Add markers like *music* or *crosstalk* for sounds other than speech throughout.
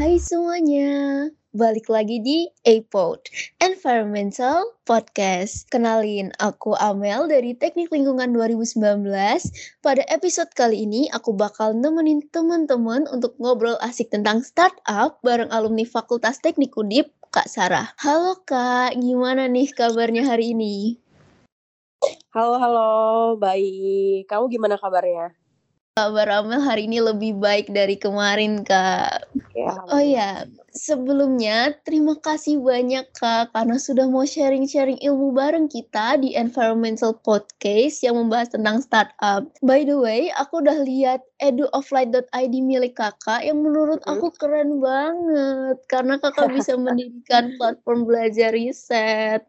Hai semuanya, balik lagi di APOD, Environmental Podcast. Kenalin, aku Amel dari Teknik Lingkungan 2019. Pada episode kali ini, aku bakal nemenin teman-teman untuk ngobrol asik tentang startup bareng alumni Fakultas Teknik Undip, Kak Sarah. Halo Kak, gimana nih kabarnya hari ini? Halo, halo, baik. Kamu gimana kabarnya? Kabar Amel hari ini lebih baik dari kemarin, Kak. Ya, Oh ya, sebelumnya terima kasih banyak Kak karena sudah mau sharing-sharing ilmu bareng kita di Environmental Podcast yang membahas tentang startup. By the way, aku udah lihat eduoffline.id milik Kakak yang menurut Mhm. aku keren banget karena Kakak bisa mendirikan *laughs* platform belajar riset.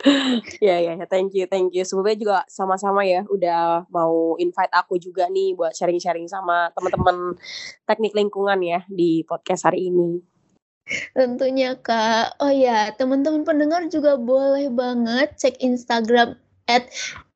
*laughs* ya, ya, ya, thank you, thank you. Semoga juga sama-sama ya, udah mau invite aku juga nih buat sharing-sharing sama teman-teman teknik lingkungan ya di podcast hari ini. Tentunya Kak. Oh ya, teman-teman pendengar juga boleh banget cek Instagram at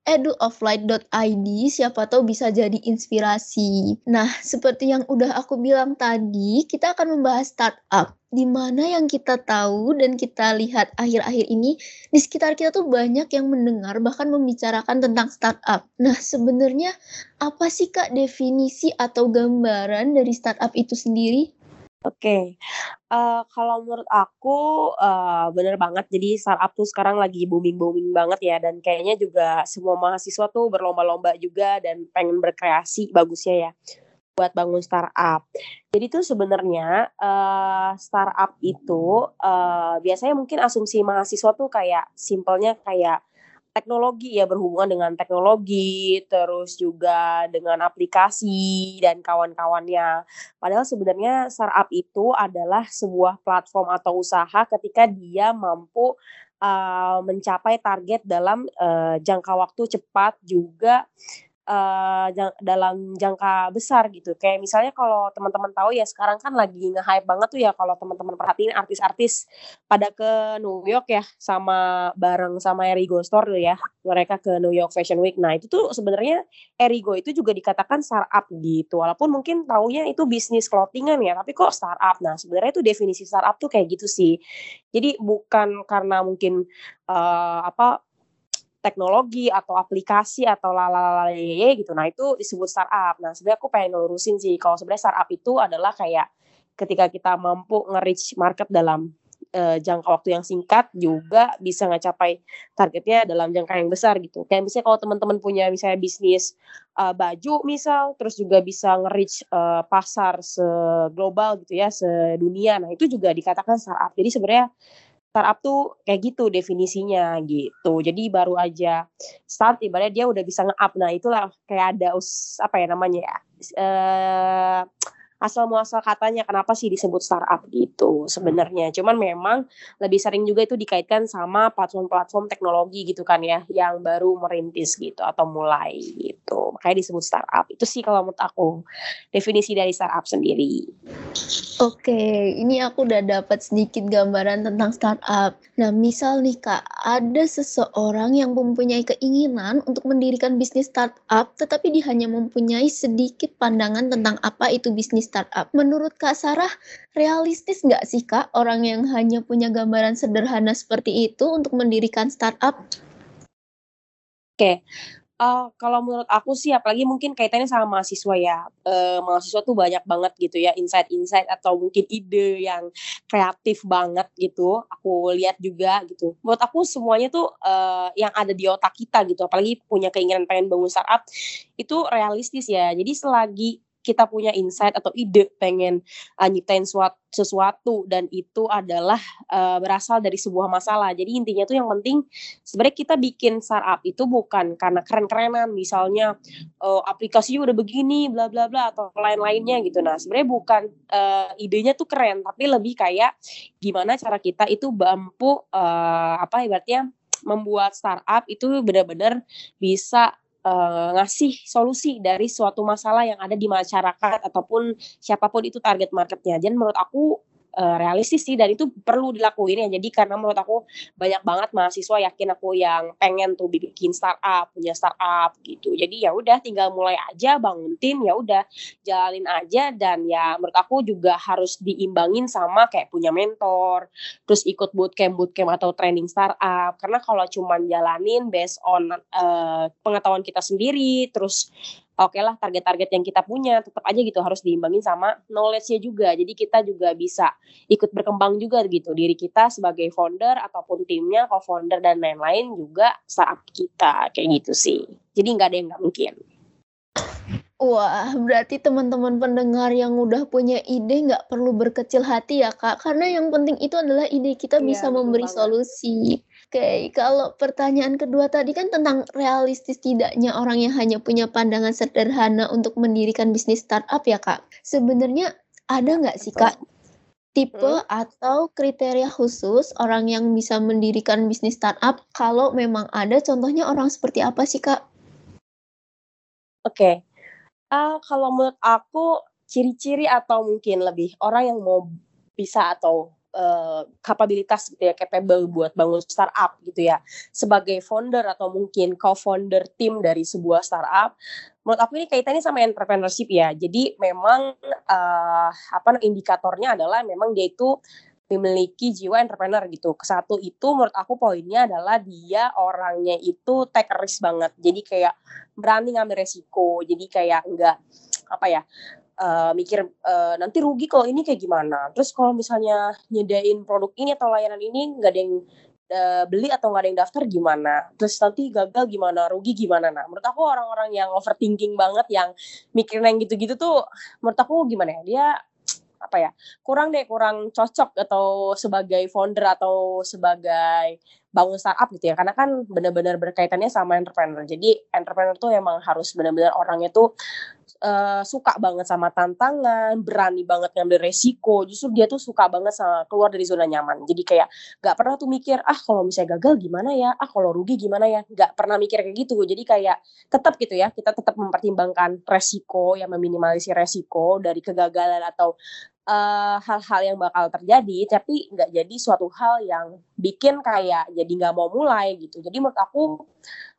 eduoffline.id siapa tahu bisa jadi inspirasi. Nah, seperti yang udah aku bilang tadi, kita akan membahas startup di mana yang kita tahu dan kita lihat akhir-akhir ini di sekitar kita tuh banyak yang mendengar bahkan membicarakan tentang startup. Nah, sebenarnya apa sih Kak definisi atau gambaran dari startup itu sendiri? Oke, eh, kalau menurut aku eh, bener banget. Jadi startup tuh sekarang lagi booming-booming banget ya, dan kayaknya juga semua mahasiswa tuh berlomba-lomba juga dan pengen berkreasi bagusnya ya buat bangun startup. Jadi tuh sebenarnya eh, startup itu eh, biasanya mungkin asumsi mahasiswa tuh kayak simpelnya kayak teknologi ya berhubungan dengan teknologi, terus juga dengan aplikasi dan kawan-kawannya. Padahal sebenarnya startup itu adalah sebuah platform atau usaha ketika dia mampu uh, mencapai target dalam uh, jangka waktu cepat juga uh, jang- dalam jangka besar gitu. Kayak misalnya kalau teman-teman tahu ya sekarang kan lagi nge-hype banget tuh ya kalau teman-teman perhatiin artis-artis pada ke New York ya sama bareng sama Erigo Store tuh ya. Mereka ke New York Fashion Week. Nah, itu tuh sebenarnya Erigo itu juga dikatakan startup gitu. Walaupun mungkin taunya itu bisnis clothingan ya, tapi kok startup. Nah, sebenarnya itu definisi startup tuh kayak gitu sih. Jadi bukan karena mungkin eh, apa teknologi atau aplikasi atau lalala gitu. Nah, itu disebut startup. Nah, sebenarnya aku pengen ngelurusin sih kalau sebenarnya startup itu adalah kayak ketika kita mampu nge-reach market dalam eh, jangka waktu yang singkat juga bisa ngecapai targetnya dalam jangka yang besar gitu. Kayak misalnya kalau teman-teman punya misalnya bisnis eh, baju misal, terus juga bisa nge-reach eh, pasar seglobal gitu ya, sedunia. Nah, itu juga dikatakan startup. Jadi sebenarnya startup tuh kayak gitu definisinya gitu. Jadi baru aja start ibaratnya dia udah bisa nge-up. Nah, itulah kayak ada us apa ya namanya ya? Eh asal muasal katanya kenapa sih disebut startup gitu sebenarnya. Cuman memang lebih sering juga itu dikaitkan sama platform-platform teknologi gitu kan ya yang baru merintis gitu atau mulai gitu. Makanya disebut startup. Itu sih kalau menurut aku definisi dari startup sendiri. Oke, ini aku udah dapat sedikit gambaran tentang startup. Nah, misal nih Kak, ada seseorang yang mempunyai keinginan untuk mendirikan bisnis startup, tetapi dia hanya mempunyai sedikit pandangan tentang apa itu bisnis startup. Menurut Kak Sarah, realistis nggak sih Kak orang yang hanya punya gambaran sederhana seperti itu untuk mendirikan startup? Oke, eee, kalau menurut aku sih apalagi mungkin kaitannya sama mahasiswa ya, eee, mahasiswa tuh banyak banget gitu ya insight-insight atau mungkin ide yang kreatif banget gitu, aku lihat juga gitu. Menurut aku semuanya tuh, eee, yang ada di otak kita gitu, apalagi punya keinginan pengen bangun startup, itu realistis ya. Jadi selagi kita punya insight atau ide pengen, eee, nyiptain suat sesuatu dan itu adalah, eee, berasal dari sebuah masalah. Jadi intinya tuh yang penting sebenarnya kita bikin startup itu bukan karena keren-kerenan misalnya, eee, aplikasinya udah begini bla bla bla atau lain-lainnya gitu. Nah sebenarnya bukan, eee, idenya tuh keren tapi lebih kayak gimana cara kita itu mampu, eee, apa ibaratnya membuat startup itu benar-benar bisa, eee, ngasih solusi dari suatu masalah yang ada di masyarakat ataupun siapa pun itu target market-nya. Dan menurut aku, uh, realistis sih dan itu perlu dilakuin ya. Jadi karena menurut aku banyak banget mahasiswa yakin aku yang pengen tuh bikin startup, punya startup gitu. Jadi ya udah tinggal mulai aja bangun tim ya udah jalanin aja dan ya menurut aku juga harus diimbangin sama kayak punya mentor, terus ikut bootcamp bootcamp atau training startup. Karena kalau cuman jalanin based on uh, pengetahuan kita sendiri, terus oke okay lah target-target yang kita punya tetap aja gitu harus diimbangin sama knowledge-nya juga. Jadi kita juga bisa ikut berkembang juga gitu diri kita sebagai founder ataupun timnya, co-founder dan lain-lain juga saat kita kayak gitu sih. Jadi nggak ada yang nggak mungkin. Wah, berarti teman-teman pendengar yang udah punya ide nggak perlu berkecil hati ya kak, karena yang penting itu adalah ide kita iya, bisa memberi banget. solusi. Oke, kalau pertanyaan kedua tadi kan tentang realistis tidaknya orang yang hanya punya pandangan sederhana untuk mendirikan bisnis startup ya kak. Sebenarnya ada nggak sih kak tipe hmm? atau kriteria khusus orang yang bisa mendirikan bisnis startup? Kalau memang ada, contohnya orang seperti apa sih kak? Oke, okay. uh, kalau menurut aku ciri-ciri atau mungkin lebih orang yang mau bisa atau uh, kapabilitas gitu ya capable buat bangun startup gitu ya sebagai founder atau mungkin co-founder tim dari sebuah startup menurut aku ini kaitannya sama entrepreneurship ya jadi memang uh, apa indikatornya adalah memang dia itu memiliki jiwa entrepreneur gitu. Kesatu itu menurut aku poinnya adalah dia orangnya itu take risk banget. Jadi kayak berani ngambil resiko. Jadi kayak enggak apa ya uh, mikir uh, nanti rugi kalau ini kayak gimana. Terus kalau misalnya nyedain produk ini atau layanan ini nggak ada yang uh, beli atau nggak ada yang daftar gimana. Terus nanti gagal gimana, rugi gimana. Nah, menurut aku orang-orang yang overthinking banget yang mikirin yang gitu-gitu tuh menurut aku gimana ya? Dia apa ya kurang deh kurang cocok atau sebagai founder atau sebagai bangun startup gitu ya karena kan benar-benar berkaitannya sama entrepreneur jadi entrepreneur tuh emang harus benar-benar orangnya tuh uh, suka banget sama tantangan, berani banget ngambil resiko. Justru dia tuh suka banget sama keluar dari zona nyaman. Jadi kayak gak pernah tuh mikir, ah kalau misalnya gagal gimana ya, ah kalau rugi gimana ya. Gak pernah mikir kayak gitu. Jadi kayak tetap gitu ya, kita tetap mempertimbangkan resiko, yang meminimalisir resiko dari kegagalan atau hal-hal uh, yang bakal terjadi, tapi nggak jadi suatu hal yang bikin kayak jadi nggak mau mulai gitu. Jadi menurut aku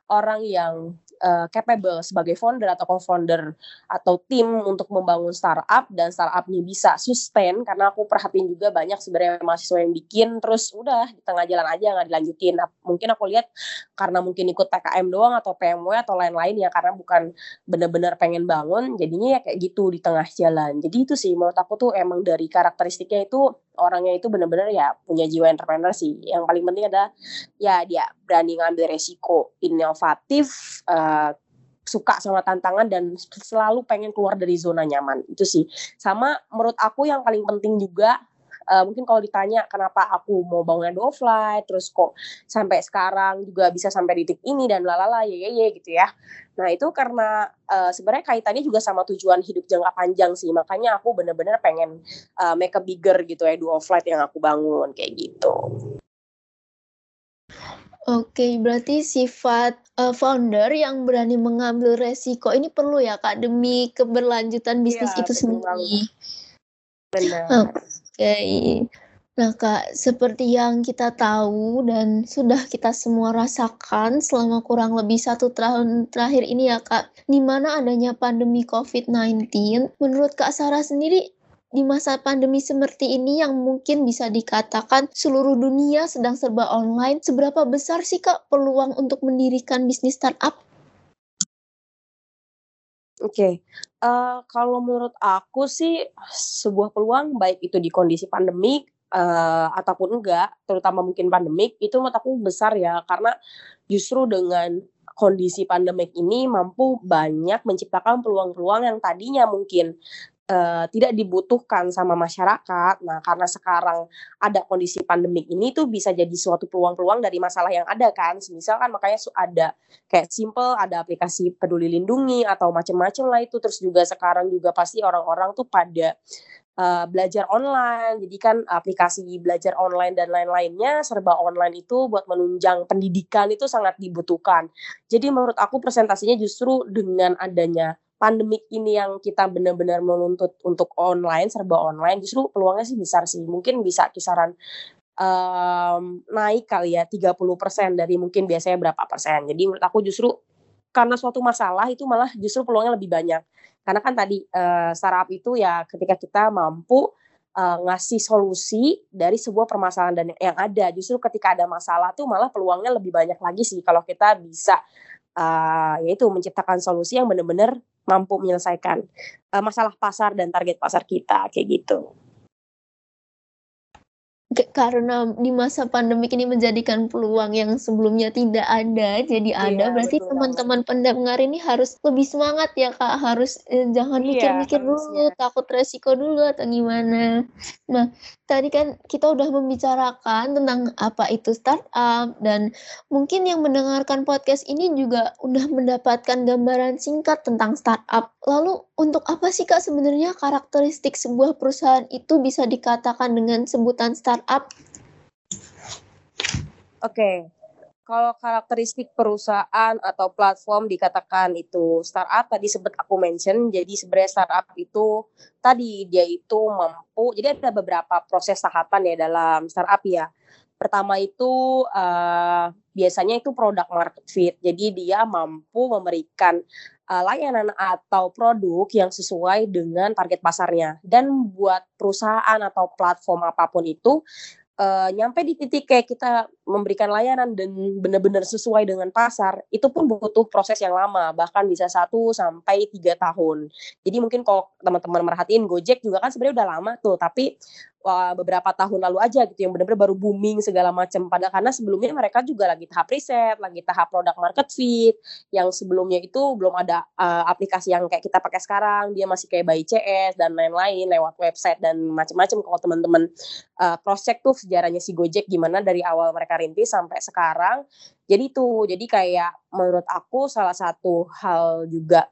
orang yang uh, capable sebagai founder atau co-founder atau tim untuk membangun startup dan startupnya bisa sustain karena aku perhatiin juga banyak sebenarnya mahasiswa yang bikin terus udah di tengah jalan aja nggak dilanjutin. Mungkin aku lihat karena mungkin ikut PKM doang atau PMW atau lain-lain ya karena bukan benar-benar pengen bangun jadinya ya kayak gitu di tengah jalan. Jadi itu sih menurut aku tuh emang dari karakteristiknya itu orangnya itu benar-benar ya punya jiwa entrepreneur sih. Yang paling penting adalah ya dia berani ngambil resiko inovatif uh, suka sama tantangan dan selalu pengen keluar dari zona nyaman. Itu sih. Sama menurut aku yang paling penting juga uh, mungkin kalau ditanya kenapa aku mau bangun flight terus kok sampai sekarang juga bisa sampai titik ini dan lalala ye ye ye gitu ya. Nah itu karena uh, sebenarnya kaitannya juga sama tujuan hidup jangka panjang sih. Makanya aku bener-bener pengen uh, make a bigger gitu ya do flight yang aku bangun kayak gitu. Oke, berarti sifat, uh, founder yang berani mengambil resiko ini perlu ya, Kak, demi keberlanjutan bisnis Iya, itu sendiri. Benar. Oke. Nah, Kak, seperti yang kita tahu dan sudah kita semua rasakan selama kurang lebih satu tahun terakhir ini ya, Kak, di mana adanya pandemi COVID-19, menurut Kak Sarah sendiri di masa pandemi seperti ini yang mungkin bisa dikatakan seluruh dunia sedang serba online, seberapa besar sih Kak peluang untuk mendirikan bisnis startup? Oke, uh, eh, kalau menurut aku sih sebuah peluang baik itu di kondisi pandemik uh, ataupun enggak, terutama mungkin pandemik itu menurut aku besar ya. Karena justru dengan kondisi pandemik ini mampu banyak menciptakan peluang-peluang yang tadinya mungkin uh, tidak dibutuhkan sama masyarakat. Nah, karena sekarang ada kondisi pandemik ini tuh bisa jadi suatu peluang-peluang dari masalah yang ada kan. Misal kan makanya ada kayak simple ada aplikasi Peduli Lindungi atau macam-macam lah itu. Terus juga sekarang juga pasti orang-orang tuh pada uh, belajar online. Jadi kan aplikasi belajar online dan lain-lainnya serba online itu buat menunjang pendidikan itu sangat dibutuhkan. Jadi menurut aku presentasinya justru dengan adanya pandemik ini yang kita benar-benar menuntut untuk online serba online justru peluangnya sih besar sih. Mungkin bisa kisaran um, naik kali ya 30% dari mungkin biasanya berapa persen. Jadi menurut aku justru karena suatu masalah itu malah justru peluangnya lebih banyak. Karena kan tadi uh, startup itu ya ketika kita mampu uh, ngasih solusi dari sebuah permasalahan dan yang ada justru ketika ada masalah tuh malah peluangnya lebih banyak lagi sih. Kalau kita bisa uh, yaitu menciptakan solusi yang benar-benar mampu menyelesaikan uh, masalah pasar dan target pasar kita kayak gitu karena di masa pandemik ini menjadikan peluang yang sebelumnya tidak ada jadi iya, ada berarti teman-teman pendengar ini harus lebih semangat ya Kak. Harus eh, jangan iya, mikir-mikir iya, dulu takut resiko dulu atau gimana. Nah tadi kan kita udah membicarakan tentang apa itu startup dan mungkin yang mendengarkan podcast ini juga udah mendapatkan gambaran singkat tentang startup. Lalu untuk apa sih Kak sebenarnya karakteristik sebuah perusahaan itu bisa dikatakan dengan sebutan startup startup? Oke, okay. kalau karakteristik perusahaan atau platform dikatakan itu startup tadi sempat aku mention jadi sebenarnya startup itu tadi dia itu mampu jadi ada beberapa proses tahapan ya dalam startup ya pertama itu uh, biasanya itu produk market fit jadi dia mampu memberikan uh, layanan atau produk yang sesuai dengan target pasarnya. Dan buat perusahaan atau platform apa pun itu uh, nyampe di titik kayak kita memberikan layanan dan benar-benar sesuai dengan pasar itu pun butuh proses yang lama bahkan bisa satu sampai tiga tahun jadi mungkin kalau teman-teman merhatiin Gojek juga kan sebenarnya udah lama tuh tapi wah, beberapa tahun lalu aja gitu yang benar-benar baru booming segala macam pada karena sebelumnya mereka juga lagi tahap riset lagi tahap produk market fit. Yang sebelumnya itu belum ada uh, aplikasi yang kayak kita pakai sekarang. Dia masih kayak by CS dan lain-lain lewat website dan macam-macam kalau teman-teman uh, cross check tuh sejarahnya si Gojek gimana dari awal mereka rintis sampai sekarang. Jadi tuh jadi kayak menurut aku salah satu hal juga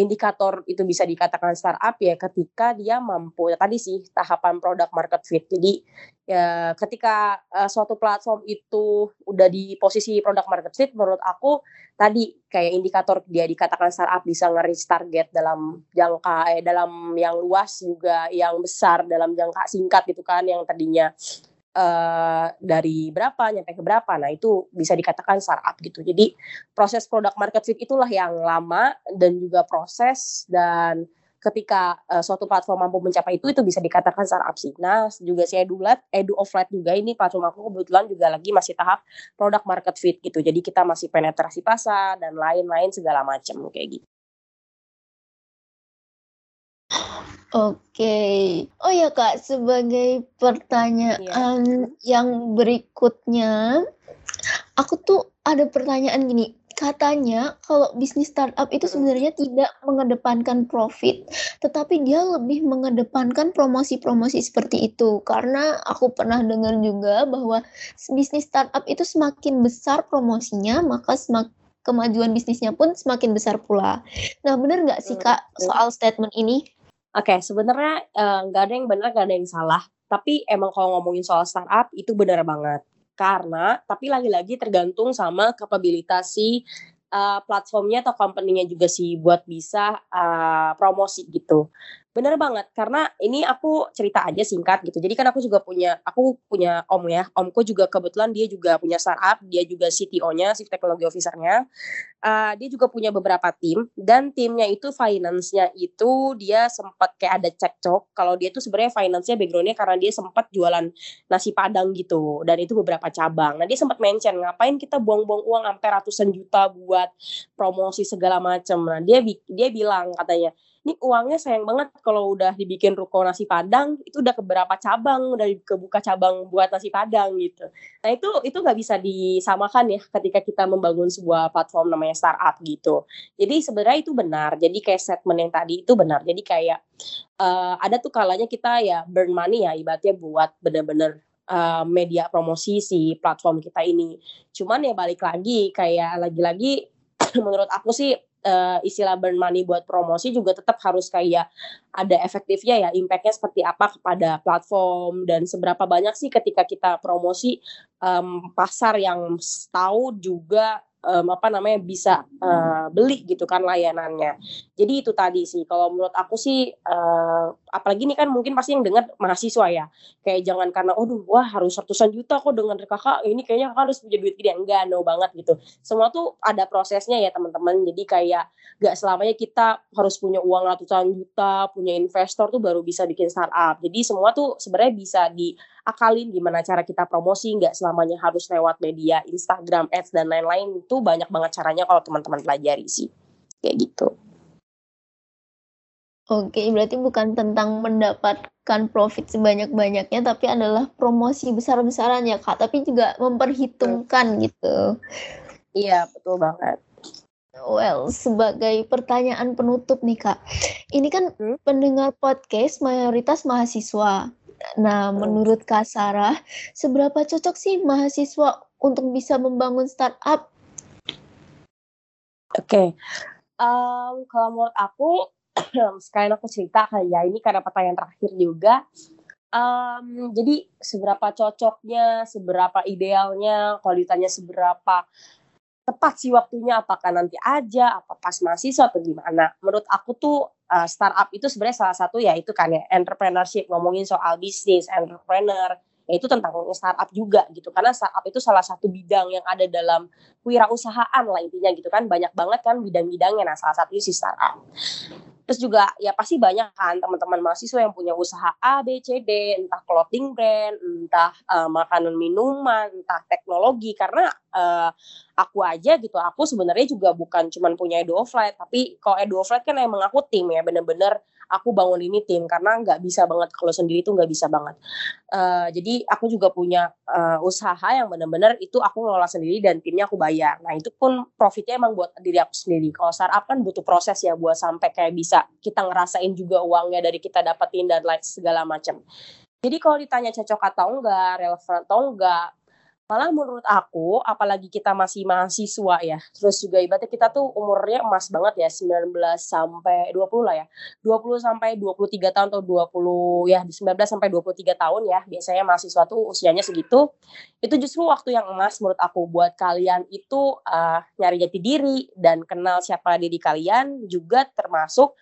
indikator itu bisa dikatakan startup ya ketika dia mampu ya tadi sih tahapan produk market fit. Jadi ya ketika uh, suatu platform itu udah di posisi produk market fit menurut aku tadi kayak indikator dia dikatakan startup bisa nge target dalam jangka eh dalam yang luas juga yang besar dalam jangka singkat gitu kan yang tadinya uh, dari berapa nyampe ke berapa. Nah, itu bisa dikatakan startup gitu. Jadi proses produk market fit itulah yang lama dan juga proses dan ketika uh, suatu platform mampu mencapai itu itu bisa dikatakan startup sih. Nah, juga si Edulat, Edu Offline juga ini platform aku kebetulan juga lagi masih tahap produk market fit gitu. Jadi kita masih penetrasi pasar dan lain-lain segala macam kayak gitu. Oke. Oh ya Kak, sebagai pertanyaan yang berikutnya, aku tuh ada pertanyaan gini, katanya kalau bisnis startup itu sebenarnya tidak mengedepankan profit, tetapi dia lebih mengedepankan promosi-promosi seperti itu. Karena aku pernah dengar juga bahwa bisnis startup itu semakin besar promosinya, maka semakin kemajuan bisnisnya pun semakin besar pula. Nah, benar nggak sih Kak soal statement ini? Oke, sebenarnya uh, nggak ada yang benar, nggak ada yang salah. Tapi emang kalau ngomongin soal startup itu benar banget. Karena tapi lagi-lagi tergantung sama kapabilitas si uh, platformnya atau company-nya juga sih buat bisa uh, promosi gitu. Bener banget, karena ini aku cerita aja singkat gitu. Jadi kan aku juga punya, aku punya om ya. Omku juga kebetulan dia juga punya startup, dia juga CTO-nya, Chief Technology Officer-nya. Uh, dia juga punya beberapa tim dan timnya itu finance-nya itu dia sempat kayak ada cekcok. Kalau dia tuh sebenarnya finance-nya background-nya karena dia sempat jualan nasi padang gitu dan itu beberapa cabang. Nah, dia sempat mention ngapain kita buang-buang uang sampai ratusan juta buat promosi segala macam. Nah, dia dia bilang katanya ini uangnya sayang banget kalau udah dibikin ruko nasi padang itu udah keberapa cabang udah kebuka cabang buat nasi padang gitu. Nah itu itu nggak bisa disamakan ya ketika kita membangun sebuah platform namanya startup gitu. Jadi sebenarnya itu benar. Jadi kayak statement yang tadi itu benar. Jadi kayak uh, ada tuh kalanya kita ya burn money ya ibaratnya buat bener-bener uh, media promosi si platform kita ini. Cuman ya balik lagi kayak lagi-lagi *clears throat* menurut aku sih uh, istilah burn money buat promosi juga tetap harus kayak ada efektifnya ya impactnya seperti apa kepada platform dan seberapa banyak sih ketika kita promosi um, pasar yang tahu juga um, apa namanya bisa uh, beli gitu kan layanannya. Jadi itu tadi sih kalau menurut aku sih uh, apalagi ini kan mungkin pasti yang dengar mahasiswa ya. Kayak jangan karena aduh wah harus ratusan juta kok dengan kakak ini kayaknya kakak harus punya duit gede enggak no banget gitu. Semua tuh ada prosesnya ya teman-teman. Jadi kayak gak selamanya kita harus punya uang ratusan juta, punya investor tuh baru bisa bikin startup. Jadi semua tuh sebenarnya bisa diakalin gimana cara kita promosi, nggak selamanya harus lewat media, Instagram, ads dan lain-lain. Itu banyak banget caranya kalau teman-teman pelajari sih. Kayak gitu. Oke, berarti bukan tentang mendapatkan profit sebanyak-banyaknya, tapi adalah promosi besar-besaran ya Kak, tapi juga memperhitungkan gitu. Iya, betul banget. Well, sebagai pertanyaan penutup nih Kak, ini kan hmm? pendengar podcast mayoritas mahasiswa. Nah, hmm. menurut Kak Sarah, seberapa cocok sih mahasiswa untuk bisa membangun startup? Oke, okay. um, kalau menurut aku sekalian aku cerita kali ya ini karena pertanyaan terakhir juga. Um, jadi seberapa cocoknya seberapa idealnya kalau ditanya seberapa tepat sih waktunya apakah nanti aja apa pas mahasiswa atau gimana. Menurut aku tuh uh, startup itu sebenarnya salah satu ya itu kan ya entrepreneurship ngomongin soal bisnis entrepreneur ya itu tentang startup juga gitu. Karena startup itu salah satu bidang yang ada dalam wirausahaan lah intinya gitu kan banyak banget kan bidang-bidangnya. Nah salah satunya si startup terus juga ya pasti banyak kan teman-teman mahasiswa yang punya usaha A B C D. Entah clothing brand entah uh, makanan minuman entah teknologi. Karena uh, aku aja gitu aku sebenarnya juga bukan cuman punya Edo Flight tapi kalau Edo Flight kan emang aku tim ya bener-bener aku bangun ini tim karena nggak bisa banget kalau sendiri tuh nggak bisa banget. Uh, jadi aku juga punya uh, usaha yang benar-benar itu aku ngelola sendiri dan timnya aku bayar. Nah itu pun profitnya emang buat diri aku sendiri. Kalau startup kan butuh proses ya buat sampai kayak bisa kita ngerasain juga uangnya dari kita dapetin dan lain segala macam. Jadi kalau ditanya cocok atau enggak, relevan atau enggak, Malah menurut aku, apalagi kita masih mahasiswa ya, terus juga ibaratnya kita tuh umurnya emas banget ya, 19 sampai 20 lah ya. 20 sampai 23 tahun atau 20 ya, 19 sampai 23 tahun ya, biasanya mahasiswa tuh usianya segitu. Itu justru waktu yang emas menurut aku buat kalian itu uh, nyari jati diri dan kenal siapa diri kalian juga termasuk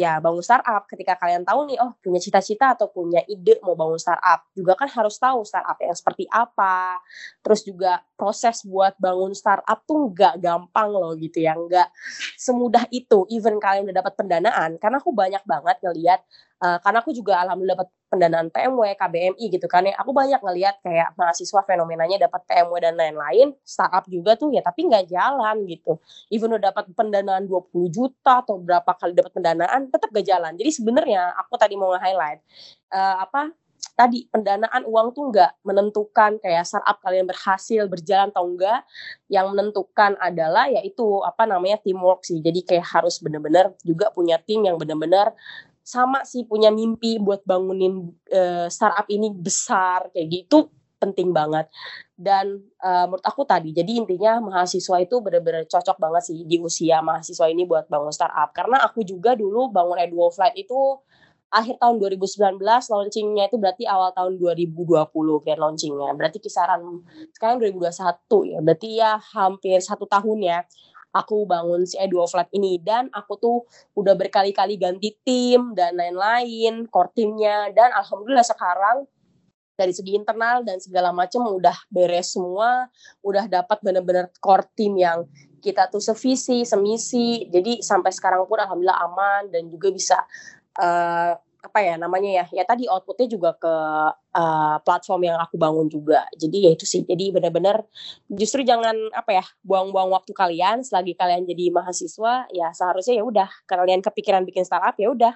ya bangun startup. Ketika kalian tahu nih oh punya cita-cita atau punya ide mau bangun startup juga kan harus tahu startup yang seperti apa. Terus juga proses buat bangun startup tuh nggak gampang loh gitu ya. Nggak semudah itu. Even kalian udah dapat pendanaan karena aku banyak banget ngelihat uh, karena aku juga alhamdulillah dapat pendanaan PMW, KBMI gitu kan ya. Aku banyak ngelihat kayak mahasiswa fenomenanya dapat PMW dan lain-lain, startup juga tuh ya tapi nggak jalan gitu. Even udah dapat pendanaan 20 juta atau berapa kali dapat pendanaan tetap gak jalan. Jadi sebenarnya aku tadi mau nge-highlight uh, apa tadi pendanaan uang tuh nggak menentukan kayak startup kalian berhasil berjalan atau enggak yang menentukan adalah yaitu apa namanya teamwork sih jadi kayak harus bener-bener juga punya tim yang bener-bener sama sih punya mimpi buat bangunin uh, startup ini besar kayak gitu penting banget. Dan uh, menurut aku tadi jadi intinya mahasiswa itu benar-benar cocok banget sih di usia mahasiswa ini buat bangun startup. Karena aku juga dulu bangun Eduo Flight itu akhir tahun 2019 launchingnya itu berarti awal tahun 2020 kayak launchingnya. Berarti kisaran sekarang 2021 ya. Berarti ya hampir satu tahun ya aku bangun si Edu Flat ini. Dan aku tuh udah berkali-kali ganti tim dan lain-lain core timnya dan alhamdulillah sekarang dari segi internal dan segala macam udah beres semua. Udah dapat bener-bener core tim yang kita tuh sevisi semisi. Jadi sampai sekarang pun alhamdulillah aman dan juga bisa uh, apa ya namanya ya ya tadi outputnya juga ke uh, platform yang aku bangun juga. Jadi ya itu sih jadi benar-benar justru jangan apa ya buang-buang waktu kalian selagi kalian jadi mahasiswa ya seharusnya ya udah kalian kepikiran bikin startup ya udah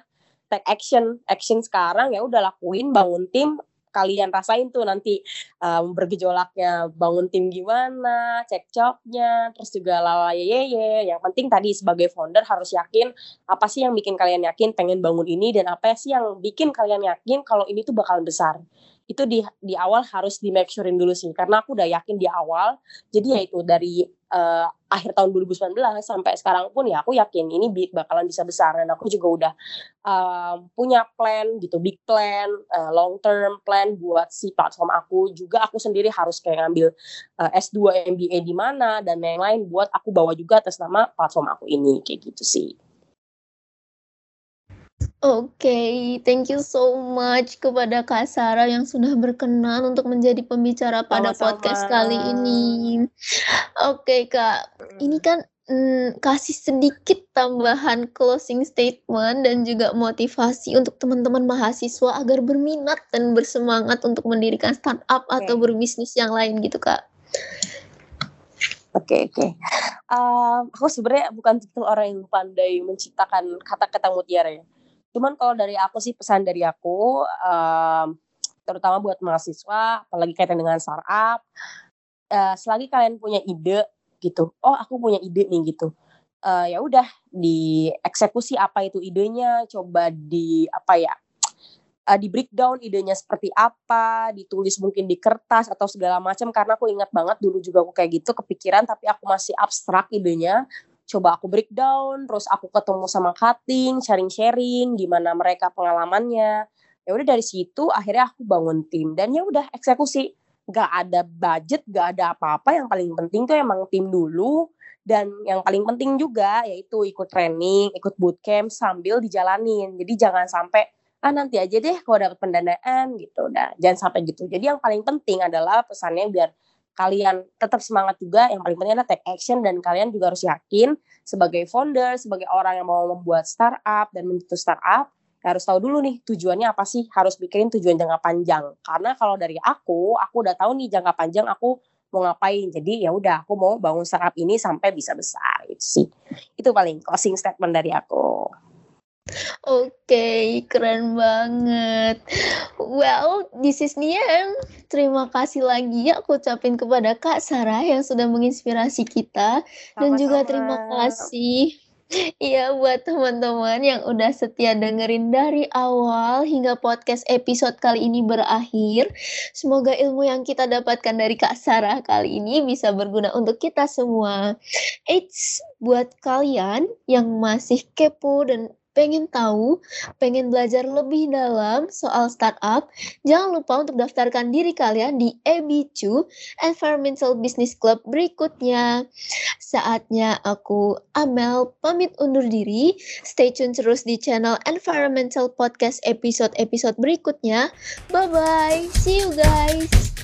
take action. Action sekarang ya udah lakuin bangun tim kalian rasain tuh nanti um, bergejolaknya bangun tim gimana, cekcoknya, terus juga lala ye Yang penting tadi sebagai founder harus yakin apa sih yang bikin kalian yakin pengen bangun ini dan apa sih yang bikin kalian yakin kalau ini tuh bakalan besar. Itu di di awal harus di make surein dulu sih. Karena aku udah yakin di awal jadi ya itu dari uh, akhir tahun 2019 sampai sekarang pun ya aku yakin ini bakalan bisa besar. Dan aku juga udah uh, punya plan gitu big plan uh, long term plan buat si platform aku. Juga aku sendiri harus kayak ngambil uh, S2 MBA di mana dan lain-lain buat aku bawa juga atas nama platform aku ini kayak gitu sih Oke, okay, thank you so much kepada Kak Sarah yang sudah berkenan untuk menjadi pembicara pada Sama-sama. podcast kali ini. Oke, okay, Kak, ini kan mm, kasih sedikit tambahan closing statement dan juga motivasi untuk teman-teman mahasiswa agar berminat dan bersemangat untuk mendirikan startup okay. atau berbisnis yang lain gitu, Kak. Oke okay, oke. Okay. Uh, aku sebenarnya bukan tipe orang yang pandai menciptakan kata-kata mutiara ya Cuman kalau dari aku sih pesan dari aku, um, terutama buat mahasiswa, apalagi kaitan dengan startup, uh, selagi kalian punya ide gitu, oh aku punya ide nih gitu, uh, ya udah dieksekusi apa itu idenya, coba di apa ya, uh, di breakdown idenya seperti apa, ditulis mungkin di kertas atau segala macam karena aku ingat banget dulu juga aku kayak gitu kepikiran tapi aku masih abstrak idenya coba aku breakdown terus aku ketemu sama cutting sharing-sharing gimana mereka pengalamannya. Ya udah dari situ akhirnya aku bangun tim dan ya udah eksekusi. Gak ada budget gak ada apa-apa. Yang paling penting tuh emang tim dulu dan yang paling penting juga yaitu ikut training ikut bootcamp sambil dijalanin. Jadi jangan sampai ah nanti aja deh kalau dapat pendanaan gitu. Udah jangan sampai gitu. Jadi yang paling penting adalah pesannya biar kalian tetap semangat juga yang paling penting adalah take action dan kalian juga harus yakin sebagai founder sebagai orang yang mau membuat startup dan mencetus startup harus tahu dulu nih tujuannya apa sih harus bikin tujuan jangka panjang. Karena kalau dari aku aku udah tahu nih jangka panjang aku mau ngapain. Jadi ya udah aku mau bangun startup ini sampai bisa besar. Itu sih. Itu paling closing statement dari aku Oke, keren banget. Well, this is Niam. Terima kasih lagi ya aku ucapin kepada Kak Sarah yang sudah menginspirasi kita Sama-sama. dan juga terima kasih Iya buat teman-teman yang udah setia dengerin dari awal hingga podcast episode kali ini berakhir. Semoga ilmu yang kita dapatkan dari Kak Sarah kali ini bisa berguna untuk kita semua. Eits, buat kalian yang masih kepo dan pengen tahu, pengen belajar lebih dalam soal startup, jangan lupa untuk daftarkan diri kalian di EBICU Environmental Business Club berikutnya. Saatnya aku Amel pamit undur diri. Stay tune terus di channel Environmental Podcast episode-episode berikutnya. Bye bye. See you guys.